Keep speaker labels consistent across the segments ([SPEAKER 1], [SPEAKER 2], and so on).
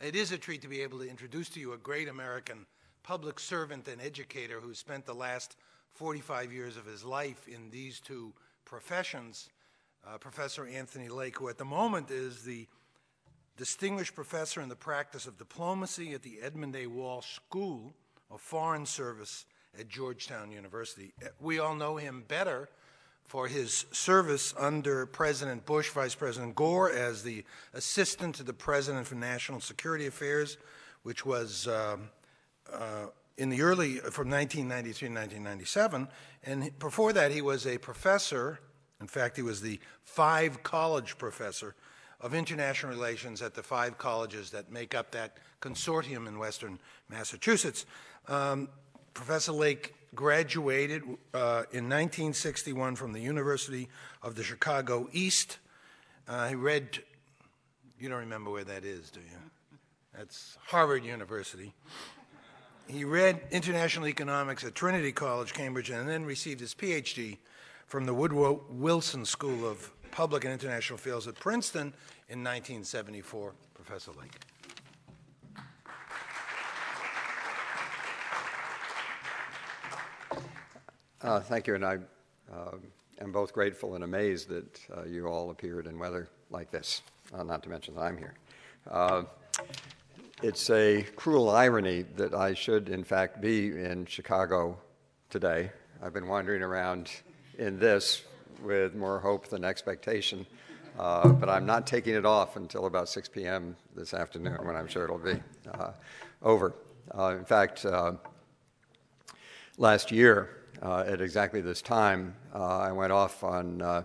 [SPEAKER 1] It is a treat to be able to introduce to you a great American public servant and educator who spent the last 45 years of his life in these two professions. Uh, professor Anthony Lake, who at the moment is the distinguished professor in the practice of diplomacy at the Edmund A. Walsh School of Foreign Service at Georgetown University. We all know him better for his service under President Bush, Vice President Gore, as the assistant to the President for National Security Affairs, which was um, uh, in the early, from 1993 to 1997. And before that, he was a professor. In fact, he was the five college professor of international relations at the five colleges that make up that consortium in Western Massachusetts. Um, Professor Lake graduated uh, in 1961 from the University of the Chicago East. Uh, he read, you don't remember where that is, do you? That's Harvard University. He read international economics at Trinity College, Cambridge, and then received his PhD from the Woodrow Wilson School of Public and International Affairs at Princeton in 1974. Professor Lake.
[SPEAKER 2] Uh, thank you, and I uh, am both grateful and amazed that uh, you all appeared in weather like this, uh, not to mention that I'm here. Uh, it's a cruel irony that I should, in fact, be in Chicago today. I've been wandering around in this with more hope than expectation, uh, but I'm not taking it off until about 6 p.m. this afternoon when I'm sure it'll be over. in fact, last year, uh, at exactly this time, uh, I went off on uh,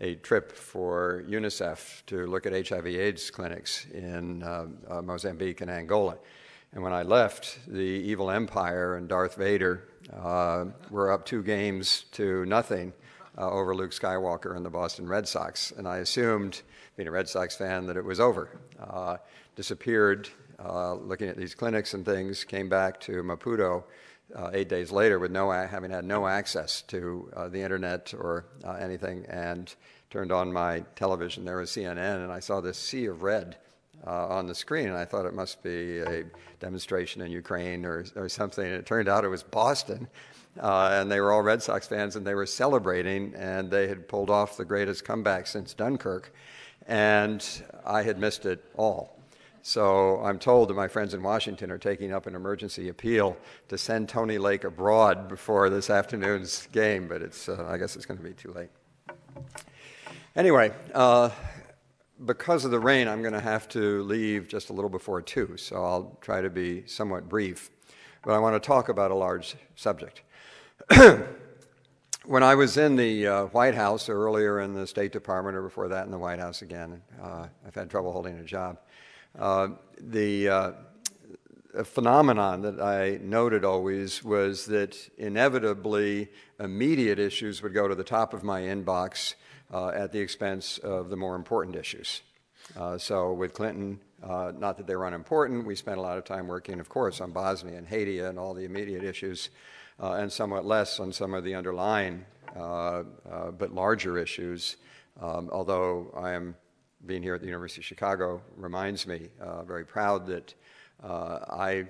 [SPEAKER 2] a trip for UNICEF to look at HIV/AIDS clinics in uh, uh, Mozambique and Angola. And when I left, the evil empire and Darth Vader uh, were up two games to nothing over Luke Skywalker and the Boston Red Sox. And I assumed, being a Red Sox fan, that it was over. disappeared, looking at these clinics and things, came back to Maputo uh, eight days later with no having had no access to uh, the internet or uh, anything, and turned on my television. There was CNN, and I saw this sea of red uh, on the screen, and I thought it must be a demonstration in Ukraine or, or something. And it turned out it was Boston. Uh, and they were all Red Sox fans, and they were celebrating, and they had pulled off the greatest comeback since Dunkirk, and I had missed it all. So I'm told that my friends in Washington are taking up an emergency appeal to send Tony Lake abroad before this afternoon's game, but it's, uh, I guess it's going to be too late. Anyway, uh, because of the rain, I'm going to have to leave just a little before 2, so I'll try to be somewhat brief. But I want to talk about a large subject. when I was in the uh, White House earlier in the State Department, or before that in the White House again, uh, I've had trouble holding a job. Uh, the uh, phenomenon that I noted always was that inevitably immediate issues would go to the top of my inbox uh, at the expense of the more important issues. Uh, so with Clinton, uh, not that they were unimportant, we spent a lot of time working, of course, on Bosnia and Haiti and all the immediate issues, uh, and somewhat less on some of the underlying but larger issues. Um, although I am being here at the University of Chicago reminds me uh, very proud that uh, I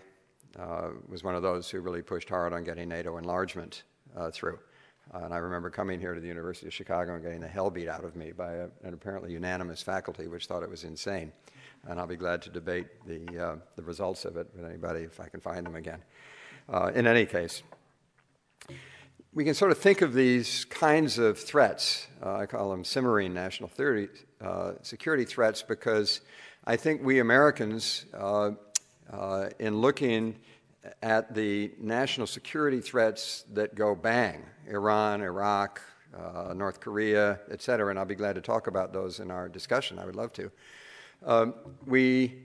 [SPEAKER 2] uh, was one of those who really pushed hard on getting NATO enlargement uh, through. and I remember coming here to the University of Chicago and getting the hell beat out of me by a, an apparently unanimous faculty, which thought it was insane. And I'll be glad to debate the, the results of it with anybody if I can find them again. In any case, we can sort of think of these kinds of threats. Uh, I call them simmering national theory, uh, security threats because I think we Americans, uh, uh, in looking at the national security threats that go bang Iran, Iraq, uh, North Korea, et cetera, and I'll be glad to talk about those in our discussion. I would love to. Um, we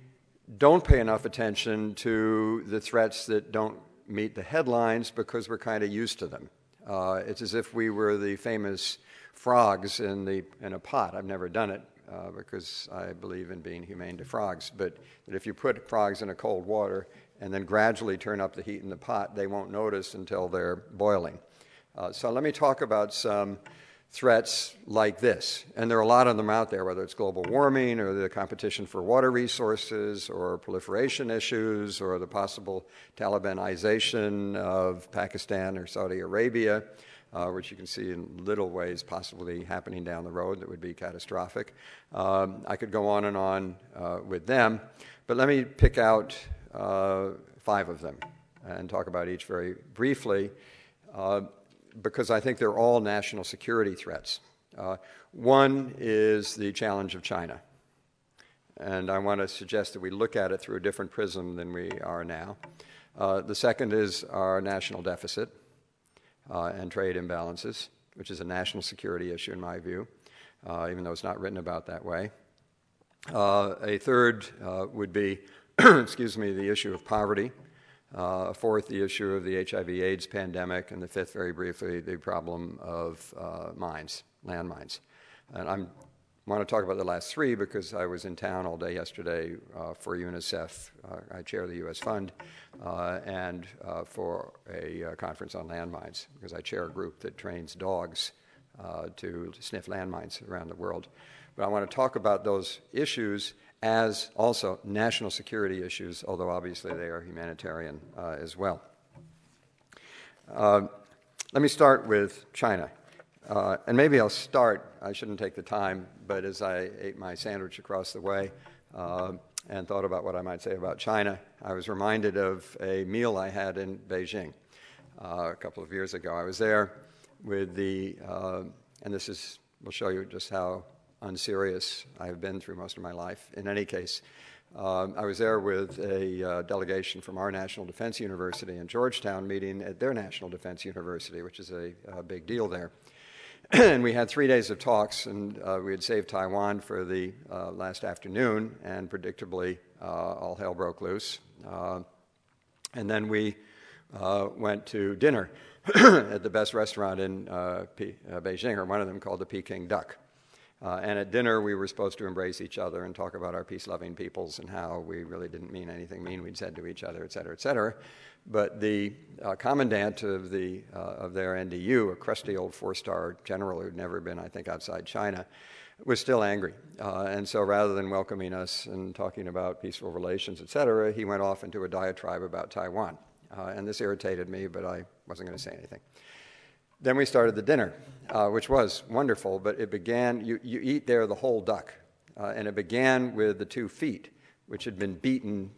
[SPEAKER 2] don't pay enough attention to the threats that don't meet the headlines because we're kind of used to them. Uh, it's as if we were the famous frogs in, the, in a pot. I've never done it uh, because I believe in being humane to frogs, but that if you put frogs in a cold water and then gradually turn up the heat in the pot, they won't notice until they're boiling. Uh, so let me talk about some threats like this. And there are a lot of them out there, whether it's global warming or the competition for water resources or proliferation issues or the possible Talibanization of Pakistan or Saudi Arabia, uh, which you can see in little ways possibly happening down the road that would be catastrophic. Um, I could go on and on uh, with them, but let me pick out uh, five of them and talk about each very briefly. Because I think they're all national security threats. Uh, one is the challenge of China. And I want to suggest that we look at it through a different prism than we are now. Uh, the second is our national deficit uh, and trade imbalances, which is a national security issue in my view, uh, even though it's not written about that way. Uh, a third would be, excuse me, the issue of poverty uh, fourth, the issue of the HIV/AIDS pandemic, and the fifth, very briefly, the problem of uh, mines, landmines. And I want to talk about the last three because I was in town all day yesterday uh, for UNICEF. Uh, I chair the U.S. Fund, uh, and uh, for a conference on landmines because I chair a group that trains dogs to sniff landmines around the world. But I want to talk about those issues as also national security issues, although obviously they are humanitarian uh, as well. Uh, let me start with China. Uh, and maybe I'll start, I shouldn't take the time, but as I ate my sandwich across the way uh, and thought about what I might say about China, I was reminded of a meal I had in Beijing uh, a couple of years ago. I was there with the, uh, and this is, we'll show you just how unserious I've been through most of my life. In any case, uh, I was there with a uh, delegation from our National Defense University in Georgetown meeting at their National Defense University, which is a, a big deal there. and we had three days of talks, and uh, we had saved Taiwan for the uh, last afternoon, and predictably, uh, all hell broke loose. Uh, and then we went to dinner at the best restaurant in P- Beijing, or one of them called the Peking Duck. Uh, and at dinner, we were supposed to embrace each other and talk about our peace loving peoples and how we really didn't mean anything mean we'd said to each other, et cetera, et cetera. But the uh, commandant of, the, uh, of their NDU, a crusty old four star general who'd never been, I think, outside China, was still angry. Uh, and so rather than welcoming us and talking about peaceful relations, et cetera, he went off into a diatribe about Taiwan. Uh, and this irritated me, but I wasn't going to say anything. Then we started the dinner, uh, which was wonderful, but it began, you, you eat there the whole duck. Uh, and it began with the two feet, which had been beaten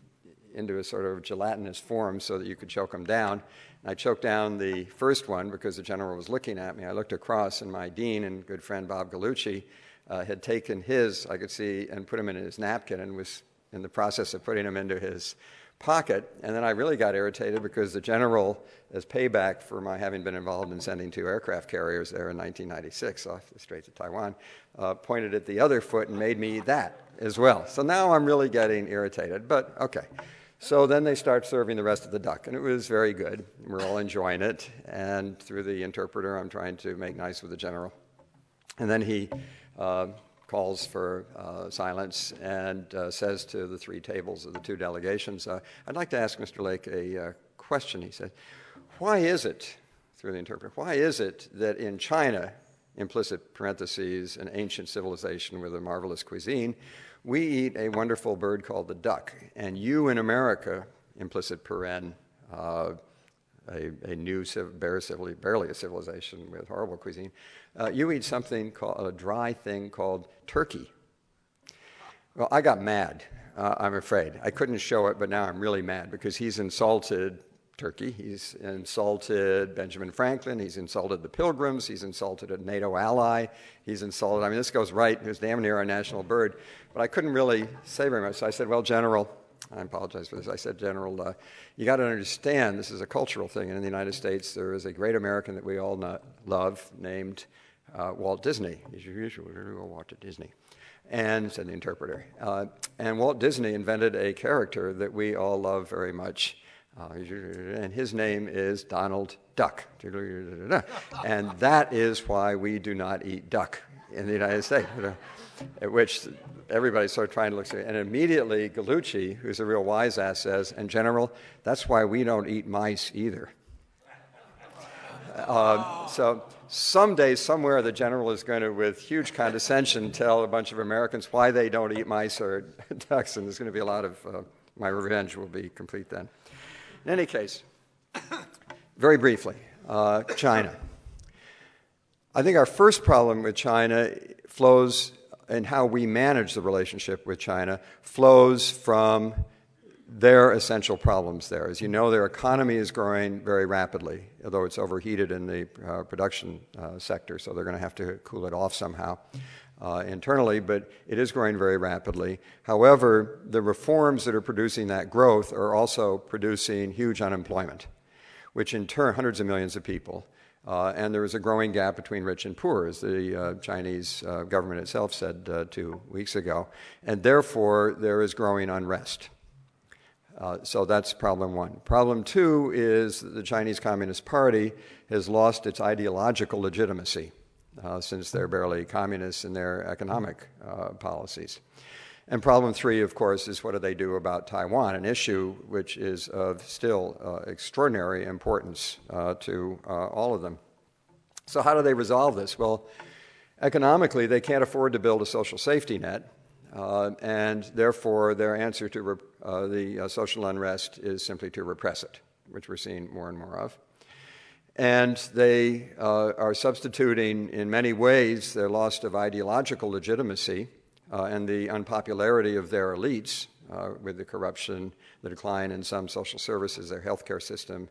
[SPEAKER 2] into a sort of gelatinous form so that you could choke them down. And I choked down the first one because the general was looking at me. I looked across, and my dean and good friend Bob Gallucci uh, had taken his, I could see, and put him in his napkin and was in the process of putting him into his pocket. And then I really got irritated because the general, as payback for my having been involved in sending two aircraft carriers there in 1996 off the Straits of Taiwan, uh, pointed at the other foot and made me that as well. So now I'm really getting irritated, but okay. So then they start serving the rest of the duck, and it was very good. We're all enjoying it, and through the interpreter, I'm trying to make nice with the general. And then he uh, calls for uh, silence and uh, says to the three tables of the two delegations, uh, I'd like to ask Mr. Lake a uh, question. He said, Why is it, through the interpreter, why is it that in China, implicit parentheses, an ancient civilization with a marvelous cuisine, we eat a wonderful bird called the duck, and you in America, implicit paren, uh, a, a new, barely, barely a civilization with horrible cuisine, uh, you eat something called a dry thing called turkey. Well, I got mad, uh, I'm afraid. I couldn't show it, but now I'm really mad because he's insulted Turkey. He's insulted Benjamin Franklin. He's insulted the Pilgrims. He's insulted a NATO ally. He's insulted, I mean, this goes right, it was damn near our national bird. But I couldn't really say very much. So I said, Well, General, I apologize for this. I said, General, uh, you got to understand this is a cultural thing. And in the United States, there is a great American that we all love named uh, Walt Disney. He's usual Walt Disney. And, said the interpreter. Uh, and Walt Disney invented a character that we all love very much. Uh, and his name is Donald Duck. And that is why we do not eat duck in the United States. At which everybody started trying to look. And immediately Gallucci, who's a real wise ass, says, "And General, that's why we don't eat mice either." Uh, so someday, somewhere, the general is going to, with huge condescension, tell a bunch of Americans why they don't eat mice or ducks, and there's going to be a lot of uh, my revenge will be complete then. In any case, very briefly, uh, China. I think our first problem with China flows in how we manage the relationship with China flows from their essential problems there. As you know, their economy is growing very rapidly, although it's overheated in the uh, production uh, sector, so they're going to have to cool it off somehow uh, internally, but it is growing very rapidly. However, the reforms that are producing that growth are also producing huge unemployment, which in turn, hundreds of millions of people. Uh, and there is a growing gap between rich and poor, as the uh, Chinese uh, government itself said two weeks ago. And therefore, there is growing unrest. Uh, so that's problem one. Problem two is the Chinese Communist Party has lost its ideological legitimacy uh, since they're barely communists in their economic uh, policies. And problem three, of course, is what do they do about Taiwan, an issue which is of still uh, extraordinary importance uh, to all of them. So, how do they resolve this? Well, economically, they can't afford to build a social safety net. Uh, and therefore, their answer to rep- uh, the uh, social unrest is simply to repress it, which we're seeing more and more of. And they uh, are substituting, in many ways, their loss of ideological legitimacy uh, and the unpopularity of their elites uh, with the corruption, the decline in some social services, their healthcare system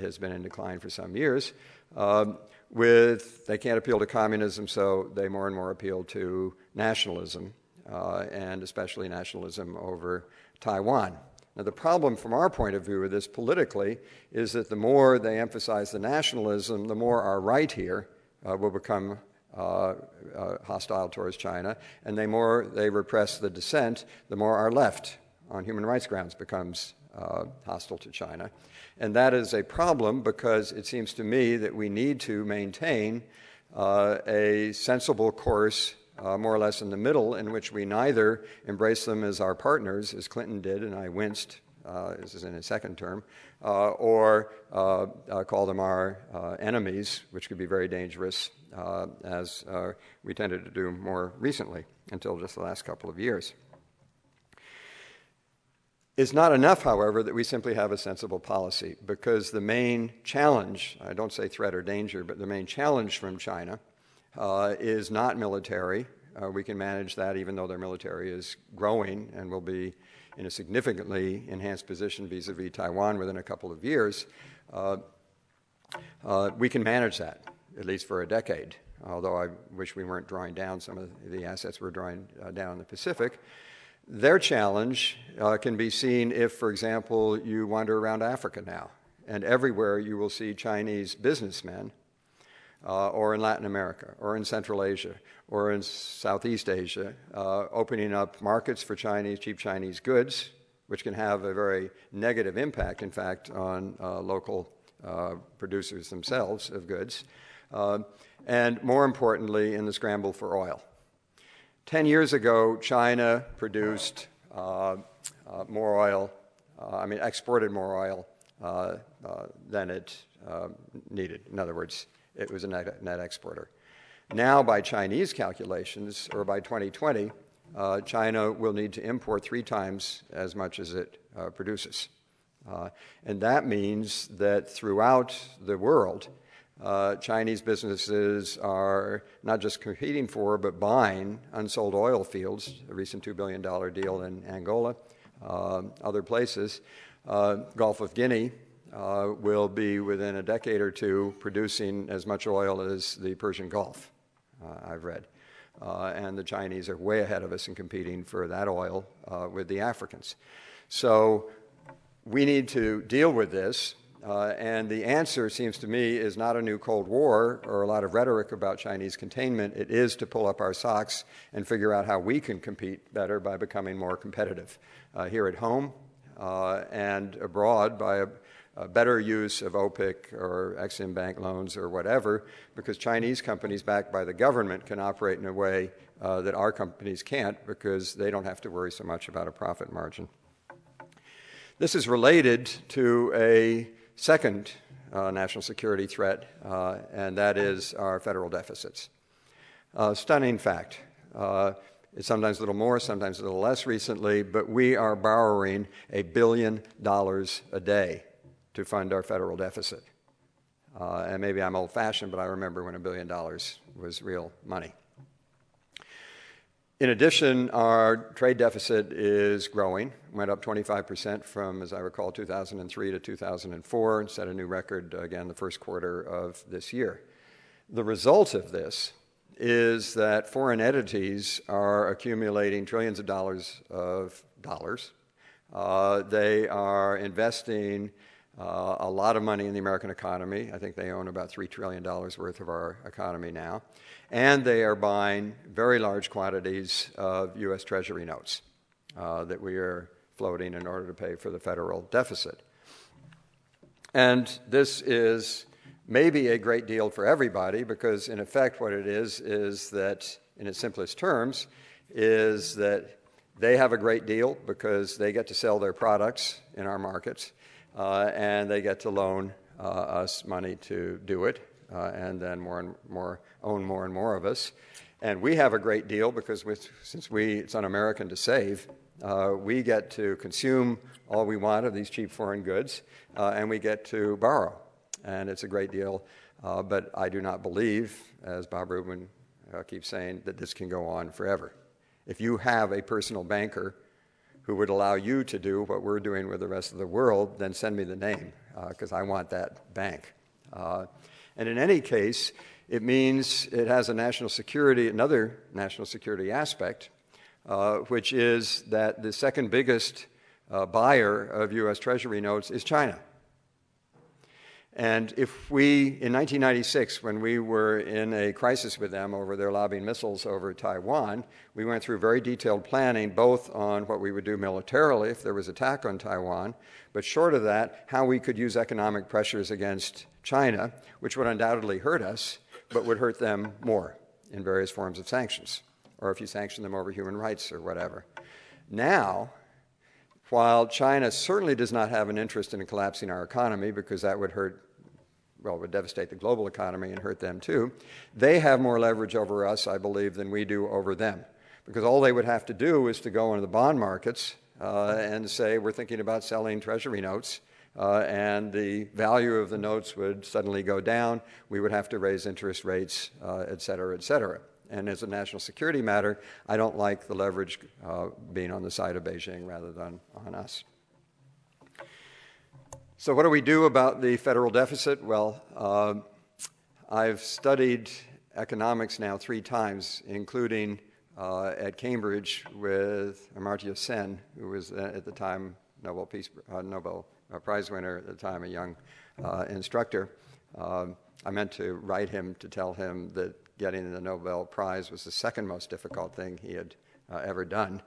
[SPEAKER 2] has been in decline for some years. Um, with they can't appeal to communism, so they more and more appeal to nationalism uh, and especially nationalism over Taiwan. Now, the problem from our point of view of this politically is that the more they emphasize the nationalism, the more our right here uh, will become uh, uh, hostile towards China, and the more they repress the dissent, the more our left on human rights grounds becomes uh, hostile to China. And that is a problem because it seems to me that we need to maintain uh, a sensible course uh, more or less in the middle, in which we neither embrace them as our partners, as Clinton did, and I winced, uh, this is in his second term, uh, or uh, uh, call them our enemies, which could be very dangerous, as we tended to do more recently until just the last couple of years. It's not enough, however, that we simply have a sensible policy, because the main challenge, I don't say threat or danger, but the main challenge from China uh, is not military. Uh, we can manage that even though their military is growing and will be in a significantly enhanced position vis a vis Taiwan within a couple of years. Uh, uh, we can manage that, at least for a decade, although I wish we weren't drawing down some of the assets we're drawing uh, down in the Pacific. Their challenge uh, can be seen if, for example, you wander around Africa now, and everywhere you will see Chinese businessmen uh, or in Latin America, or in Central Asia, or in Southeast Asia, uh, opening up markets for Chinese, cheap Chinese goods, which can have a very negative impact, in fact, on uh, local uh, producers themselves of goods, uh, and more importantly, in the scramble for oil. Ten years ago, China produced uh, more oil, I mean, exported more oil than it needed. In other words, it was a net, net exporter. Now, by Chinese calculations, or by 2020, uh, China will need to import three times as much as it uh, produces. Uh, and that means that throughout the world, uh, Chinese businesses are not just competing for, but buying unsold oil fields, a recent $2 billion deal in Angola, uh, other places. Uh, Gulf of Guinea uh, will be within a decade or two producing as much oil as the Persian Gulf, uh, I've read. Uh, and the Chinese are way ahead of us in competing for that oil with the Africans. So we need to deal with this. Uh, and the answer, seems to me, is not a new Cold War or a lot of rhetoric about Chinese containment. It is to pull up our socks and figure out how we can compete better by becoming more competitive uh, here at home and abroad by a better use of OPIC or Exim Bank loans or whatever, because Chinese companies backed by the government can operate in a way uh, that our companies can't because they don't have to worry so much about a profit margin. This is related to a second uh, national security threat, uh, and that is our federal deficits. Uh, stunning fact. Uh, it's sometimes a little more, sometimes a little less recently, but we are borrowing a billion dollars a day to fund our federal deficit. Uh, and maybe I'm old fashioned, but I remember when a billion dollars was real money. In addition, our trade deficit is growing. Went up 25% from, as I recall, 2003 to 2004, and set a new record again the first quarter of this year. The result of this is that foreign entities are accumulating trillions of dollars of dollars. Uh, they are investing uh, a lot of money in the American economy. I think they own about $3 trillion worth of our economy now. And they are buying very large quantities of U.S. Treasury notes uh, that we are floating in order to pay for the federal deficit. And this is maybe a great deal for everybody because, in effect, what it is is that, in its simplest terms, is that they have a great deal because they get to sell their products in our markets uh, and they get to loan uh, us money to do it, uh, and then more and more own more and more of us. And we have a great deal because with, since we, it's un-American to save, uh, we get to consume all we want of these cheap foreign goods, uh, and we get to borrow. And it's a great deal, but I do not believe, as Bob Rubin keeps saying, that this can go on forever. If you have a personal banker who would allow you to do what we're doing with the rest of the world, then send me the name because uh, I want that bank. Uh, and in any case, it means it has a national security, another national security aspect, uh, which is that the second biggest uh, buyer of U.S. Treasury notes is China. And if we, in 1996, when we were in a crisis with them over their lobbing missiles over Taiwan, we went through very detailed planning both on what we would do militarily if there was attack on Taiwan, but short of that, how we could use economic pressures against China, which would undoubtedly hurt us, but would hurt them more in various forms of sanctions, or if you sanction them over human rights or whatever. Now, while China certainly does not have an interest in collapsing our economy because that would hurt well, would devastate the global economy and hurt them too. They have more leverage over us, I believe, than we do over them. Because all they would have to do is to go into the bond markets uh, and say, we're thinking about selling treasury notes. Uh, and the value of the notes would suddenly go down. We would have to raise interest rates, uh, et cetera, et cetera. And as a national security matter, I don't like the leverage uh, being on the side of Beijing rather than on us. So, what do we do about the federal deficit? Well, uh, I've studied economics now three times, including uh, at Cambridge with Amartya Sen, who was uh, at the time Nobel Peace uh, Nobel uh, Prize winner at the time, a young instructor. Um, I meant to write him to tell him that getting the Nobel Prize was the second most difficult thing he had ever done.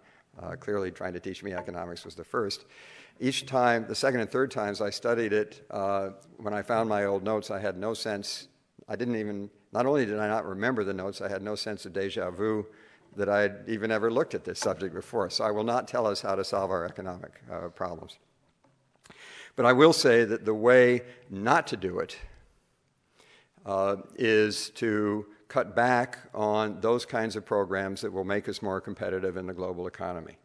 [SPEAKER 2] clearly, trying to teach me economics was the first each time, the second and third times I studied it, uh, when I found my old notes, I had no sense. I didn't even, not only did I not remember the notes, I had no sense of deja vu that I had even ever looked at this subject before. So I will not tell us how to solve our economic uh, problems. But I will say that the way not to do it uh, is to cut back on those kinds of programs that will make us more competitive in the global economy.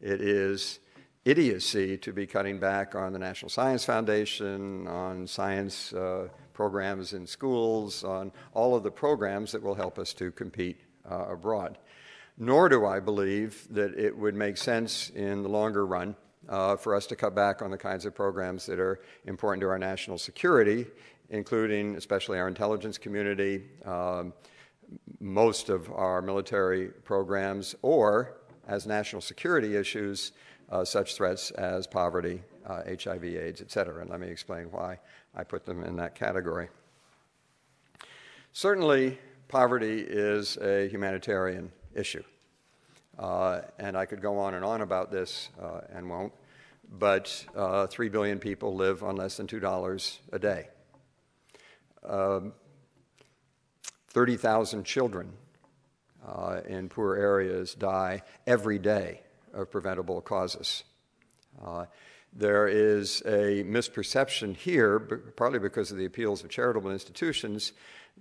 [SPEAKER 2] It is idiocy to be cutting back on the National Science Foundation, on science uh, programs in schools, on all of the programs that will help us to compete uh, abroad. Nor do I believe that it would make sense in the longer run uh, for us to cut back on the kinds of programs that are important to our national security, including especially our intelligence community, um, most of our military programs, or as national security issues, uh, such threats as poverty, uh, HIV, AIDS, et cetera. And let me explain why I put them in that category. Certainly, poverty is a humanitarian issue. Uh, and I could go on and on about this uh, and won't, but uh, 3 billion people live on less than $2 a day. Um, 30,000 children uh, in poor areas die every day of preventable causes. Uh, there is a misperception here, partly because of the appeals of charitable institutions,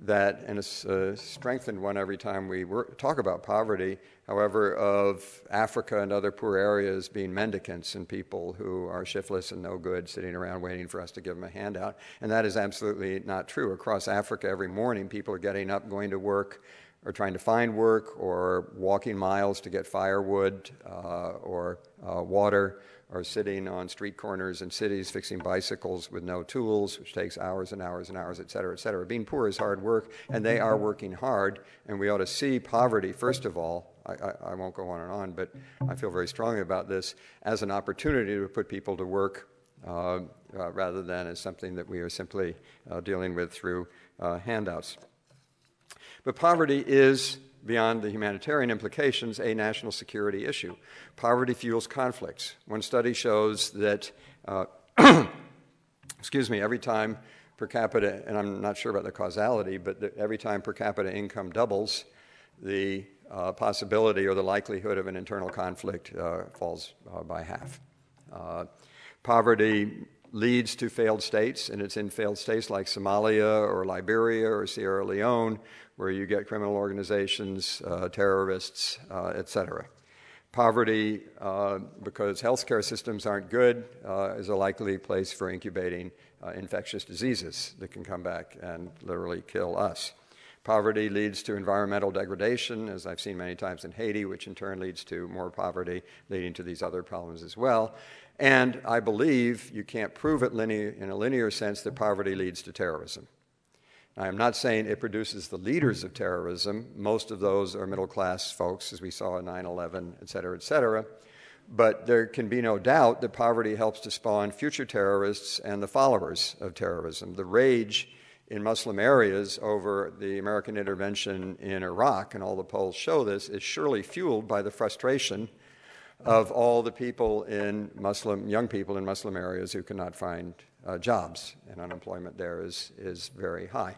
[SPEAKER 2] that, and it's a strengthened one every time we work, talk about poverty, however, of Africa and other poor areas being mendicants and people who are shiftless and no good, sitting around waiting for us to give them a handout. And that is absolutely not true. Across Africa, every morning, people are getting up, going to work, or trying to find work, or walking miles to get firewood uh, or uh, water are sitting on street corners in cities fixing bicycles with no tools, which takes hours and hours and hours, et cetera, et cetera. Being poor is hard work, and they are working hard, and we ought to see poverty, first of all. I, I, I won't go on and on, but I feel very strongly about this as an opportunity to put people to work uh, uh, rather than as something that we are simply uh, dealing with through uh, handouts. But poverty is beyond the humanitarian implications, a national security issue. Poverty fuels conflicts. One study shows that, uh, excuse me, every time per capita, and I'm not sure about the causality, but every time per capita income doubles, the uh, possibility or the likelihood of an internal conflict uh, falls uh, by half. Uh, poverty leads to failed states, and it's in failed states like Somalia or Liberia or Sierra Leone where you get criminal organizations, uh, terrorists, uh, etc. Poverty, uh, because healthcare systems aren't good, uh, is a likely place for incubating uh, infectious diseases that can come back and literally kill us. Poverty leads to environmental degradation, as I've seen many times in Haiti, which in turn leads to more poverty, leading to these other problems as well. And I believe you can't prove it linear, in a linear sense that poverty leads to terrorism. I am not saying it produces the leaders of terrorism. Most of those are middle class folks, as we saw in 9 11, et cetera, et cetera. But there can be no doubt that poverty helps to spawn future terrorists and the followers of terrorism. The rage in Muslim areas over the American intervention in Iraq, and all the polls show this, is surely fueled by the frustration of all the people in Muslim, young people in Muslim areas who cannot find uh, jobs, and unemployment there is, is very high.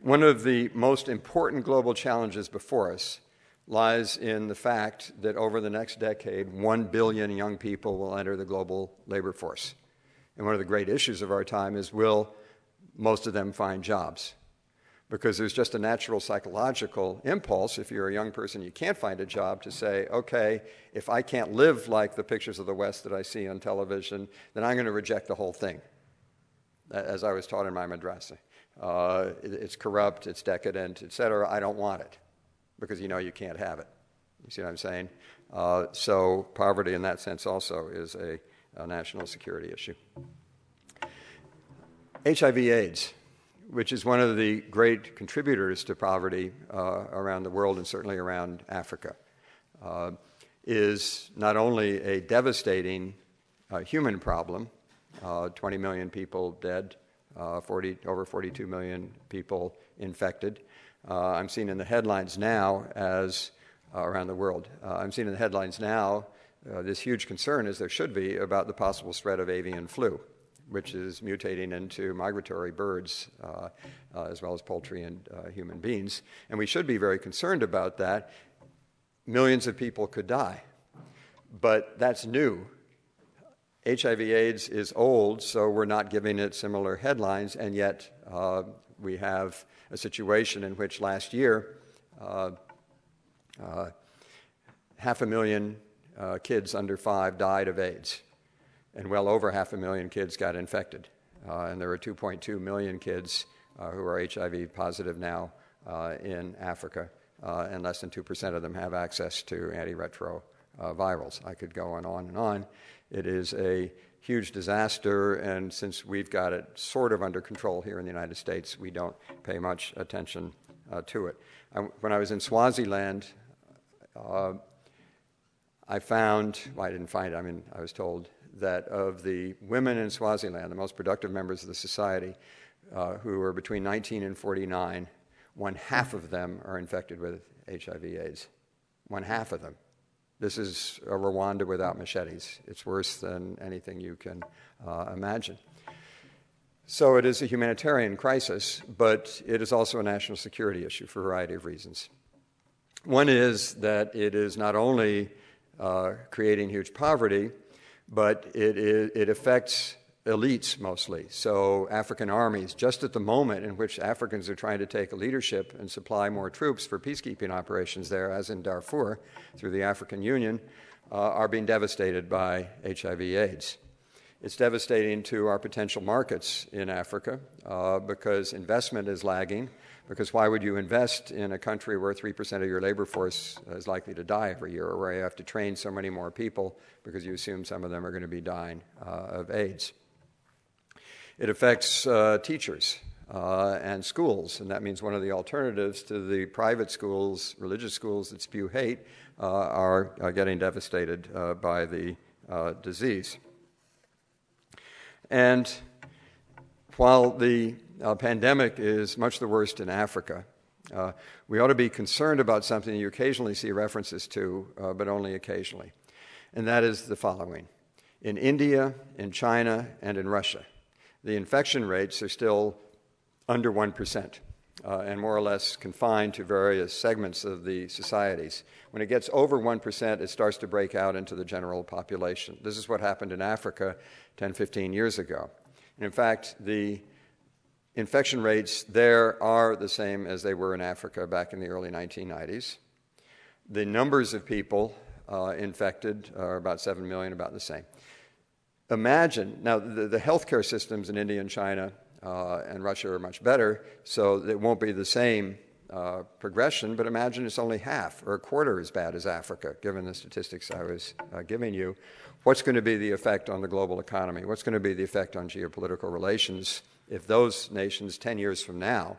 [SPEAKER 2] One of the most important global challenges before us lies in the fact that over the next decade, one billion young people will enter the global labor force. And one of the great issues of our time is will most of them find jobs? Because there's just a natural psychological impulse, if you're a young person, you can't find a job, to say, okay, if I can't live like the pictures of the West that I see on television, then I'm going to reject the whole thing, as I was taught in my madrasa uh, it, it's corrupt, it's decadent, etc. I don't want it because you know you can't have it. You see what I'm saying? Uh, so poverty, in that sense, also is a, a national security issue. HIV/AIDS, which is one of the great contributors to poverty uh, around the world and certainly around Africa, uh, is not only a devastating uh, human problem. Uh, 20 million people dead, uh, 40, over 42 million people infected. Uh, I'm seeing in the headlines now as around the world. I'm seeing in the headlines now this huge concern, as there should be, about the possible spread of avian flu, which is mutating into migratory birds uh, as well as poultry and human beings. And we should be very concerned about that. Millions of people could die. But that's new HIV AIDS is old, so we're not giving it similar headlines, and yet uh, we have a situation in which last year uh, uh, half a million uh, kids under five died of AIDS, and well over half a million kids got infected. Uh, and there are 2.2 million kids uh, who are HIV positive now in Africa, and less than 2% of them have access to antiretrovirals. I could go on and on and on. It is a huge disaster, and since we've got it sort of under control here in the United States, we don't pay much attention uh, to it. I, when I was in Swaziland, uh, I found, well, I didn't find it, I mean, I was told that of the women in Swaziland, the most productive members of the society, uh, who are between 19 and 49, one half of them are infected with HIV/AIDS. One half of them. This is a Rwanda without machetes. It's worse than anything you can uh, imagine. So it is a humanitarian crisis, but it is also a national security issue for a variety of reasons. One is that it is not only uh, creating huge poverty, but it, it, it affects elites mostly. So, African armies, just at the moment in which Africans are trying to take leadership and supply more troops for peacekeeping operations there, as in Darfur through the African Union, uh, are being devastated by HIV/AIDS. It's devastating to our potential markets in Africa uh, because investment is lagging. Because why would you invest in a country where 3% of your labor force is likely to die every year, or where you have to train so many more people because you assume some of them are going to be dying uh, of AIDS? It affects uh, teachers uh, and schools, and that means one of the alternatives to the private schools, religious schools that spew hate, uh, are, are, getting devastated uh, by the uh, disease. And while the uh, pandemic is much the worst in Africa, uh, we ought to be concerned about something you occasionally see references to, uh, but only occasionally. And that is the following In India, in China, and in Russia, the infection rates are still under 1%. Uh, and more or less confined to various segments of the societies. When it gets over 1%, it starts to break out into the general population. This is what happened in Africa 10, 15 years ago. And in fact, the infection rates there are the same as they were in Africa back in the early 1990s. The numbers of people uh, infected are about 7 million, about the same. Imagine, now, the, the healthcare systems in India and China uh, and Russia are much better, so it won't be the same uh, progression, but imagine it's only half or a quarter as bad as Africa, given the statistics I was uh, giving you. What's going to be the effect on the global economy? What's going to be the effect on geopolitical relations if those nations 10 years from now,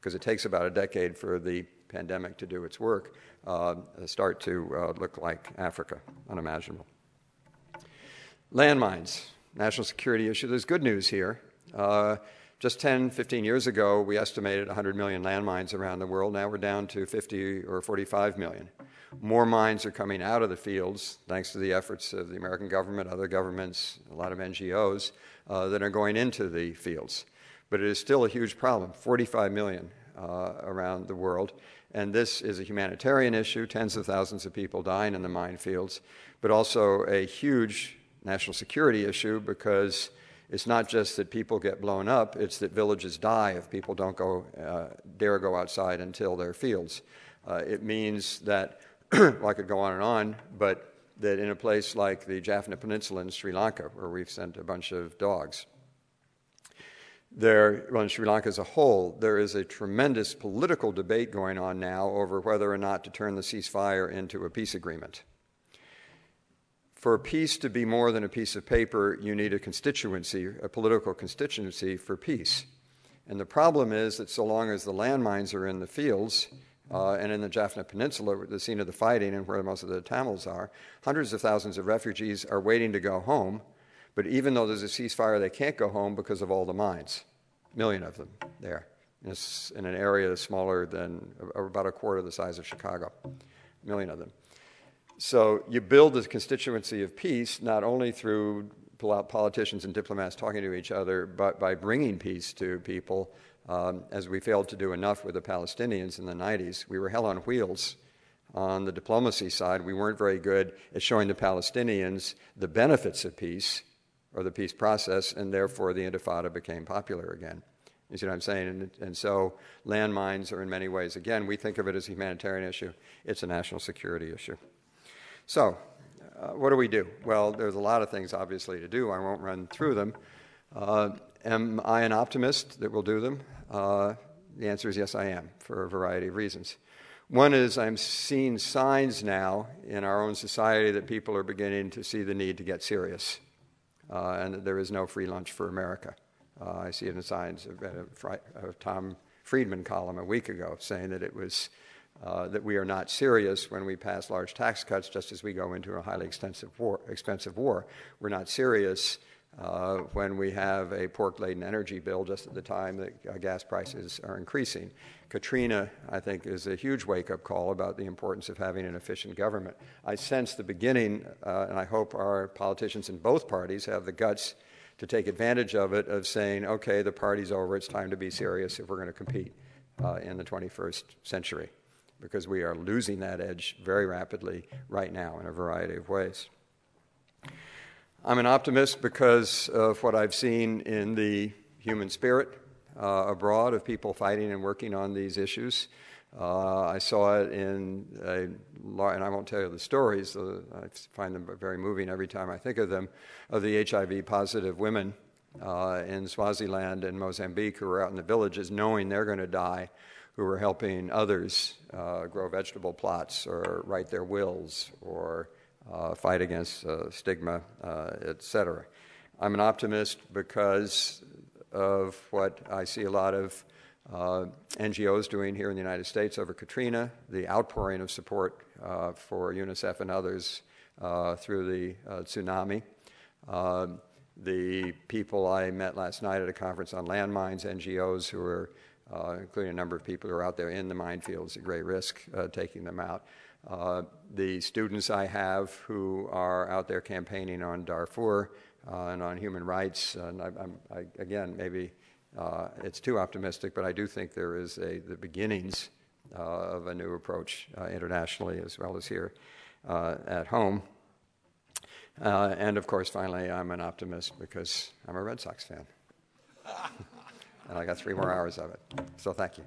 [SPEAKER 2] because it takes about a decade for the pandemic to do its work, uh, start to uh, look like Africa? Unimaginable. Landmines, national security issue. There's good news here. Just 10, 15 years ago, we estimated 100 million landmines around the world. Now we're down to 50 or 45 million. More mines are coming out of the fields thanks to the efforts of the American government, other governments, a lot of NGOs uh, that are going into the fields. But it is still a huge problem 45 million uh, around the world. And this is a humanitarian issue, tens of thousands of people dying in the minefields, but also a huge national security issue because it's not just that people get blown up, it's that villages die if people don't go, uh, dare go outside and till their fields. Uh, it means that well, I could go on and on, but that in a place like the Jaffna Peninsula in Sri Lanka, where we've sent a bunch of dogs, there, well, in Sri Lanka as a whole, there is a tremendous political debate going on now over whether or not to turn the ceasefire into a peace agreement. For a peace to be more than a piece of paper, you need a constituency, a political constituency for peace. And the problem is that so long as the landmines are in the fields, uh, and in the Jaffna Peninsula, the scene of the fighting and where most of the Tamils are, hundreds of thousands of refugees are waiting to go home. But even though there's a ceasefire, they can't go home because of all the mines. A million of them there. It's in an area smaller than about a quarter the size of Chicago. A million of them. So you build this constituency of peace not only through politicians and diplomats talking to each other, but by bringing peace to people um, as we failed to do enough with the Palestinians in the 90s. We were hell on wheels on the diplomacy side. We weren't very good at showing the Palestinians the benefits of peace or the peace process, and therefore the Intifada became popular again. You see what I'm saying? And, and so landmines are in many ways, again, we think of it as a humanitarian issue, it's a national security issue. So, uh, what do we do? Well, there's a lot of things, obviously, to do. I won't run through them. Uh, am I an optimist that we'll do them? Uh, the answer is yes, I am, for a variety of reasons. One is I'm seeing signs now in our own society that people are beginning to see the need to get serious, uh, and that there is no free lunch for America. Uh, I see it in the signs of a Tom Friedman column a week ago saying that it was uh, that we are not serious when we pass large tax cuts, just as we go into a highly extensive war, expensive war. We're not serious uh, when we have a pork laden energy bill just at the time that uh, gas prices are increasing. Katrina, I think, is a huge wake up call about the importance of having an efficient government. I sense the beginning, uh, and I hope our politicians in both parties have the guts to take advantage of it, of saying, okay, the party's over, it's time to be serious if we're going to compete uh, in the 21st century, because we are losing that edge very rapidly right now in a variety of ways. I'm an optimist because of what I've seen in the human spirit uh, abroad of people fighting and working on these issues. Uh, I saw it in, a, and I won't tell you the stories, uh, I find them very moving every time I think of them, of the HIV positive women uh, in Swaziland and Mozambique who were out in the villages knowing they're going to die, who were helping others uh, grow vegetable plots or write their wills or uh, fight against uh, stigma, etc. I'm an optimist because of what I see a lot of uh, NGOs doing here in the United States over Katrina, the outpouring of support uh, for UNICEF and others uh, through the uh, tsunami. Um, the people I met last night at a conference on landmines, NGOs who are, uh, including a number of people who are out there in the minefields at great risk, uh, taking them out. the students I have who are out there campaigning on Darfur and on human rights, and I, I, again, maybe uh, it's too optimistic, but I do think there is a, the beginnings uh, of a new approach uh, internationally as well as here uh, at home. Uh, and of course, finally, I'm an optimist because I'm a Red Sox fan. and I got three more hours of it. So thank you.